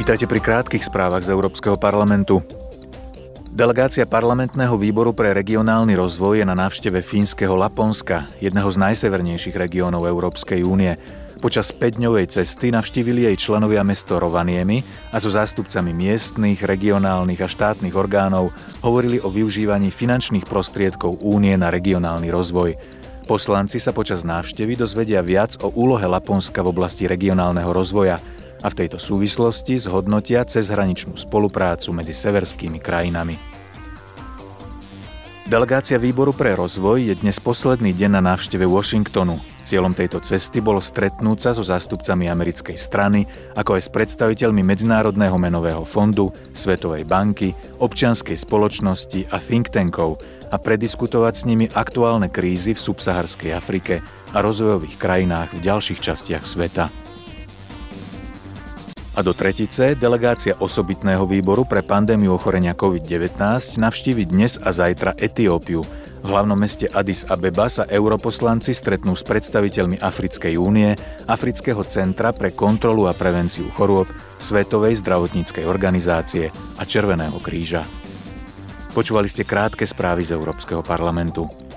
Vítajte pri krátkých správach z Európskeho parlamentu. Delegácia parlamentného výboru pre regionálny rozvoj je na návšteve fínskeho Laponska, jedného z najsevernejších regiónov Európskej únie. Počas 5-dňovej cesty navštívili jej členovia mesto Rovaniemi a so zástupcami miestnych, regionálnych a štátnych orgánov hovorili o využívaní finančných prostriedkov únie na regionálny rozvoj. Poslanci sa počas návštevy dozvedia viac o úlohe Laponska v oblasti regionálneho rozvoja – a v tejto súvislosti zhodnotia cezhraničnú spoluprácu medzi severskými krajinami. Delegácia Výboru pre rozvoj je dnes posledný deň na návšteve Washingtonu. Cieľom tejto cesty bolo stretnúť sa so zástupcami americkej strany, ako aj s predstaviteľmi Medzinárodného menového fondu, Svetovej banky, občianskej spoločnosti a think tankov a prediskutovať s nimi aktuálne krízy v subsaharskej Afrike a rozvojových krajinách v ďalších častiach sveta. A do tretice delegácia osobitného výboru pre pandémiu ochorenia COVID-19 navštívi dnes a zajtra Etiópiu. V hlavnom meste Addis Abeba sa europoslanci stretnú s predstaviteľmi Africkej únie, Afrického centra pre kontrolu a prevenciu chorôb, Svetovej zdravotníckej organizácie a Červeného kríža. Počúvali ste krátke správy z Európskeho parlamentu.